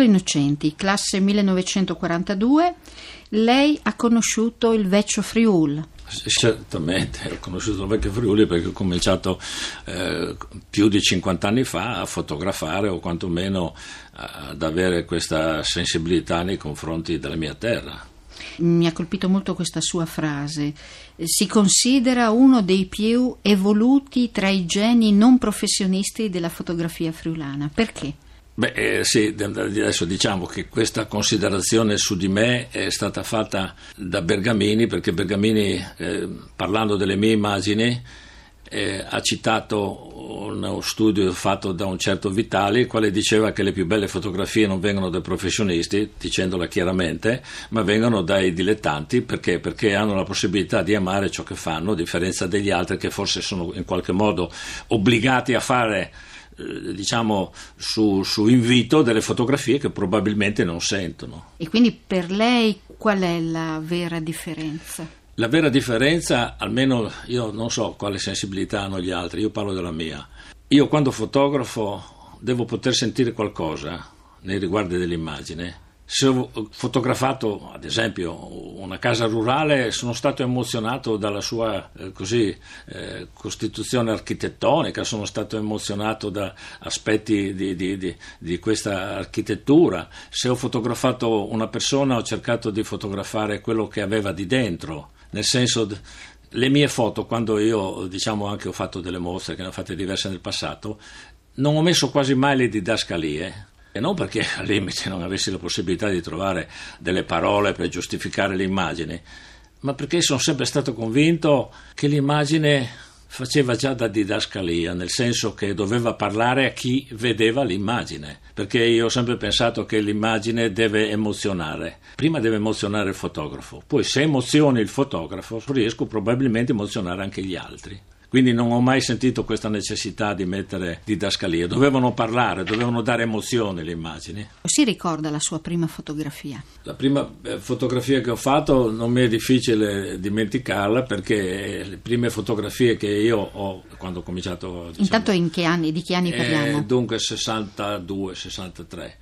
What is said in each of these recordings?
Carlo Innocenti, classe 1942, lei ha conosciuto il vecchio Friul. Certamente, ho conosciuto il vecchio Friuli perché ho cominciato eh, più di 50 anni fa a fotografare o quantomeno ad avere questa sensibilità nei confronti della mia terra. Mi ha colpito molto questa sua frase. Si considera uno dei più evoluti tra i geni non professionisti della fotografia friulana. Perché? Beh, eh, sì, adesso diciamo che questa considerazione su di me è stata fatta da Bergamini, perché Bergamini, eh, parlando delle mie immagini, eh, ha citato uno studio fatto da un certo Vitali, il quale diceva che le più belle fotografie non vengono dai professionisti, dicendola chiaramente, ma vengono dai dilettanti, perché? Perché hanno la possibilità di amare ciò che fanno, a differenza degli altri che forse sono in qualche modo obbligati a fare eh, diciamo su, su, invito delle fotografie che probabilmente non sentono. E quindi per lei qual è la vera differenza? La vera differenza, almeno io non so quale sensibilità hanno gli altri, io parlo della mia. Io quando fotografo devo poter sentire qualcosa nei riguardi dell'immagine se ho fotografato ad esempio una casa rurale sono stato emozionato dalla sua eh, così, eh, costituzione architettonica, sono stato emozionato da aspetti di, di, di, di, questa architettura, se ho fotografato una persona ho cercato di fotografare quello che aveva di dentro, nel senso le mie foto quando io diciamo anche ho fatto delle mostre che ne ho fatte diverse nel passato non ho messo quasi mai le didascalie e non perché al limite non avessi la possibilità di trovare delle parole per giustificare l'immagine, ma perché sono sempre stato convinto che l'immagine faceva già da didascalia, nel senso che doveva parlare a chi vedeva l'immagine, perché io ho sempre pensato che l'immagine deve emozionare. Prima deve emozionare il fotografo, poi se emozioni il fotografo riesco probabilmente a emozionare anche gli altri. Quindi non ho mai sentito questa necessità di mettere didascalia. Dovevano parlare, dovevano dare emozione le immagini. Si ricorda la sua prima fotografia? La prima eh, fotografia che ho fatto non mi è difficile dimenticarla perché le prime fotografie che io ho quando ho cominciato... Diciamo, Intanto in che anni, di che anni parliamo? Eh, dunque 62, 63.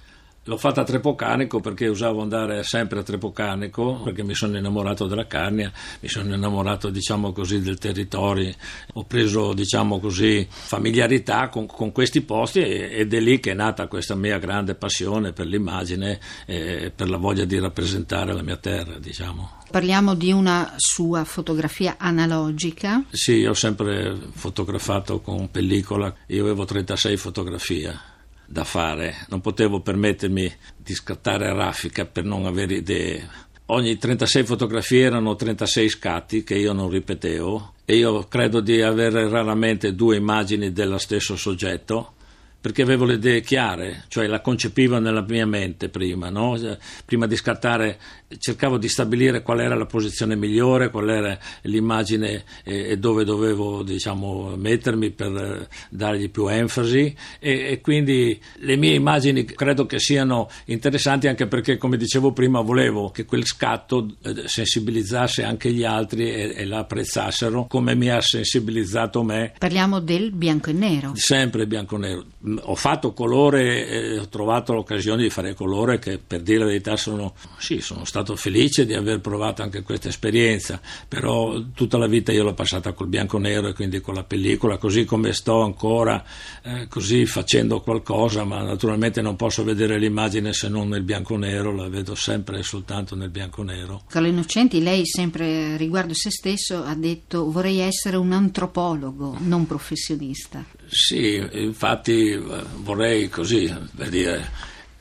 L'ho fatta a Trepocanico perché usavo andare sempre a Trepocanico perché mi sono innamorato della Carnia, mi sono innamorato diciamo così del territorio, ho preso diciamo così familiarità con, con questi posti ed è lì che è nata questa mia grande passione per l'immagine e per la voglia di rappresentare la mia terra diciamo. Parliamo di una sua fotografia analogica? Sì, ho sempre fotografato con pellicola, io avevo 36 fotografie da fare, non potevo permettermi di scattare a raffica per non avere idee. Ogni 36 fotografie erano 36 scatti che io non ripetevo e io credo di avere raramente due immagini dello stesso soggetto perché avevo le idee chiare, cioè la concepivo nella mia mente prima, no? prima di scattare cercavo di stabilire qual era la posizione migliore, qual era l'immagine e, e dove dovevo diciamo, mettermi per dargli più enfasi e, e, quindi le mie immagini credo che siano interessanti anche perché come dicevo prima volevo che quel scatto eh, sensibilizzasse anche gli altri e, e la apprezzassero come mi ha sensibilizzato me. Parliamo del bianco e nero. Sempre bianco e nero ho fatto colore e ho trovato l'occasione di fare colore che per dire la verità sono, sì, sono stato felice di aver provato anche questa esperienza, però tutta la vita io l'ho passata col bianco-nero e quindi con la pellicola, così come sto ancora eh, così facendo qualcosa, ma naturalmente non posso vedere l'immagine se non nel bianco-nero, la vedo sempre e soltanto nel bianco-nero. Carlo Innocenti, lei sempre riguardo se stesso ha detto vorrei essere un antropologo, non professionista. Sì, infatti vorrei così, per dire,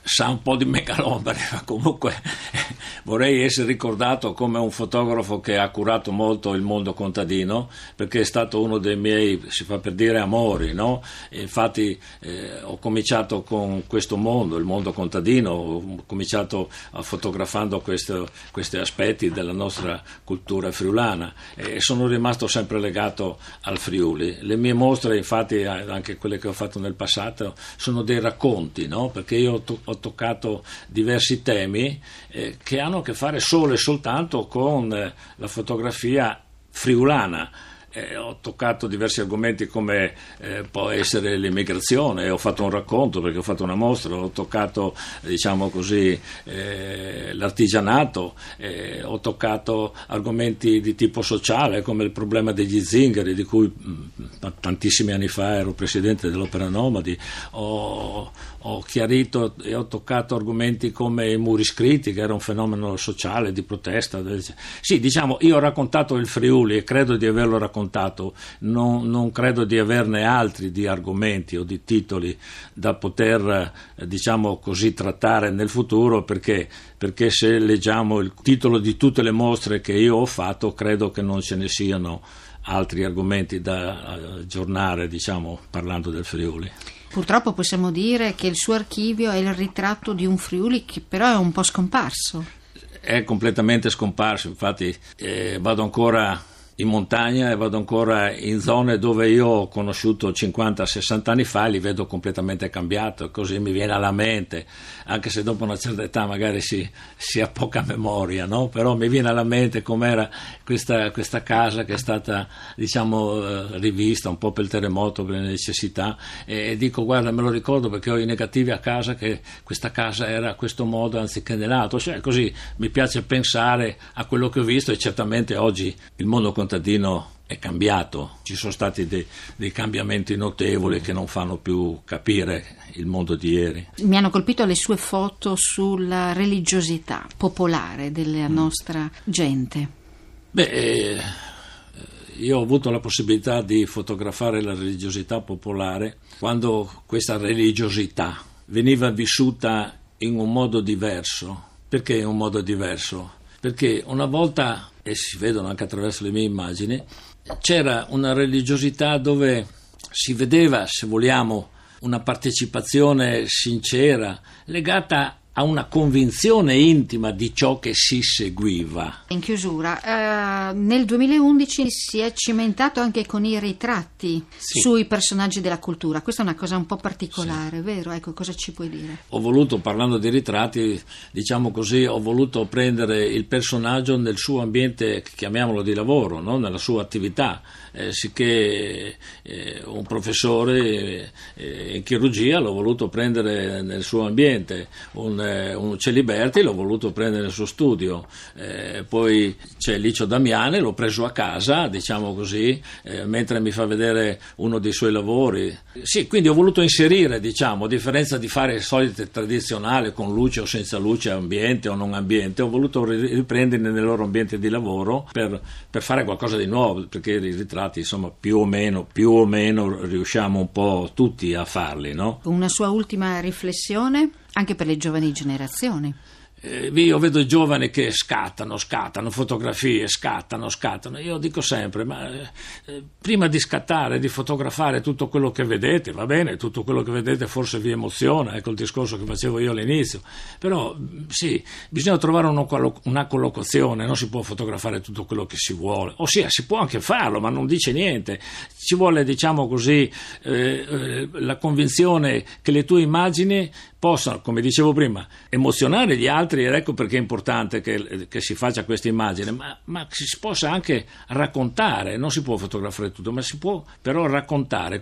sa un po' di megalomane, ma comunque vorrei essere ricordato come un fotografo che ha curato molto il mondo contadino, perché è stato uno dei miei, si fa per dire, amori. No? Infatti eh, ho cominciato con questo mondo, il mondo contadino, ho cominciato fotografando questo, questi aspetti della nostra cultura friulana e sono rimasto sempre legato al Friuli. Le mie mostre, infatti, anche quelle che ho fatto nel passato, sono dei racconti, no? perché io ho toccato diversi temi eh, che hanno a che fare solo e soltanto con eh, la fotografia friulana eh, ho toccato diversi argomenti come eh, può essere l'immigrazione, ho fatto un racconto perché ho fatto una mostra, ho toccato diciamo così, eh, l'artigianato, eh, ho toccato argomenti di tipo sociale come il problema degli zingari di cui mh, mm, tantissimi anni fa ero presidente dell'Opera Nomadi, ho, ho chiarito e ho toccato argomenti come i muri scritti che era un fenomeno sociale di protesta. Sì, diciamo, io ho raccontato il Friuli e credo di averlo raccontato raccontato, non, non, credo di averne altri di argomenti o di titoli da poter, eh, diciamo così, trattare nel futuro perché, perché se leggiamo il titolo di tutte le mostre che io ho fatto, credo che non ce ne siano altri argomenti da aggiornare, diciamo, parlando del Friuli. Purtroppo possiamo dire che il suo archivio è il ritratto di un Friuli che però è un po' scomparso. È completamente scomparso, infatti eh, vado ancora in montagna e vado ancora in zone dove io ho conosciuto 50-60 anni fa e li vedo completamente cambiati, così mi viene alla mente, anche se dopo una certa età magari si, si ha poca memoria, no? però mi viene alla mente com'era questa, questa casa che è stata diciamo, eh, rivista un po' per il terremoto, per le necessità e dico guarda me lo ricordo perché ho i negativi a casa che questa casa era a questo modo anziché nell'altro, cioè così mi piace pensare a quello che ho visto e certamente oggi il mondo contadino è cambiato, ci sono stati dei, dei, cambiamenti notevoli che non fanno più capire il mondo di ieri. Mi hanno colpito le sue foto sulla religiosità popolare della mm. nostra gente. Beh, eh, io ho avuto la possibilità di fotografare la religiosità popolare quando questa religiosità veniva vissuta in un modo diverso. Perché in un modo diverso? Perché una volta e si vedono anche attraverso le mie immagini, c'era una religiosità dove si vedeva, se vogliamo, una partecipazione sincera, legata a una convinzione intima di ciò che si seguiva. In chiusura, eh, nel 2011 si è cimentato anche con i ritratti sì. sui personaggi della cultura. Questa è una cosa un po' particolare, sì. vero? Ecco, cosa ci puoi dire? Ho voluto, parlando di ritratti, diciamo così, ho voluto prendere il personaggio nel suo ambiente, chiamiamolo di lavoro, no? nella sua attività, eh, sicché eh, un professore eh, in chirurgia l'ho voluto prendere nel suo ambiente, un eh, un Celiberti, l'ho voluto prendere nel suo studio, eh, poi c'è Licio Damiani, l'ho preso a casa, diciamo così, eh, mentre mi fa vedere uno dei suoi lavori. Sì, quindi ho voluto inserire, diciamo, a differenza di fare il solito tradizionale con luce o senza luce, ambiente o non ambiente, ho voluto riprenderli nel loro ambiente di lavoro per, per fare qualcosa di nuovo, perché i ritratti, insomma, più o meno, più o meno riusciamo un po' tutti a farli, no? Una sua ultima riflessione? Anche per le giovani generazioni. Eh, io vedo i giovani che scattano, scattano fotografie, scattano, scattano. Io dico sempre, ma eh, prima di scattare, di fotografare tutto quello che vedete, va bene, tutto quello che vedete forse vi emoziona, ecco il discorso che facevo io all'inizio, però sì, bisogna trovare una collocazione, non si può fotografare tutto quello che si vuole, ossia si può anche farlo, ma non dice niente, ci vuole diciamo così eh, eh la convinzione che le tue immagini possano, come dicevo prima, emozionare gli altri ed ecco perché è importante che, che si faccia questa immagine, ma, ma, si possa anche raccontare, non si può fotografare tutto, ma si può però raccontare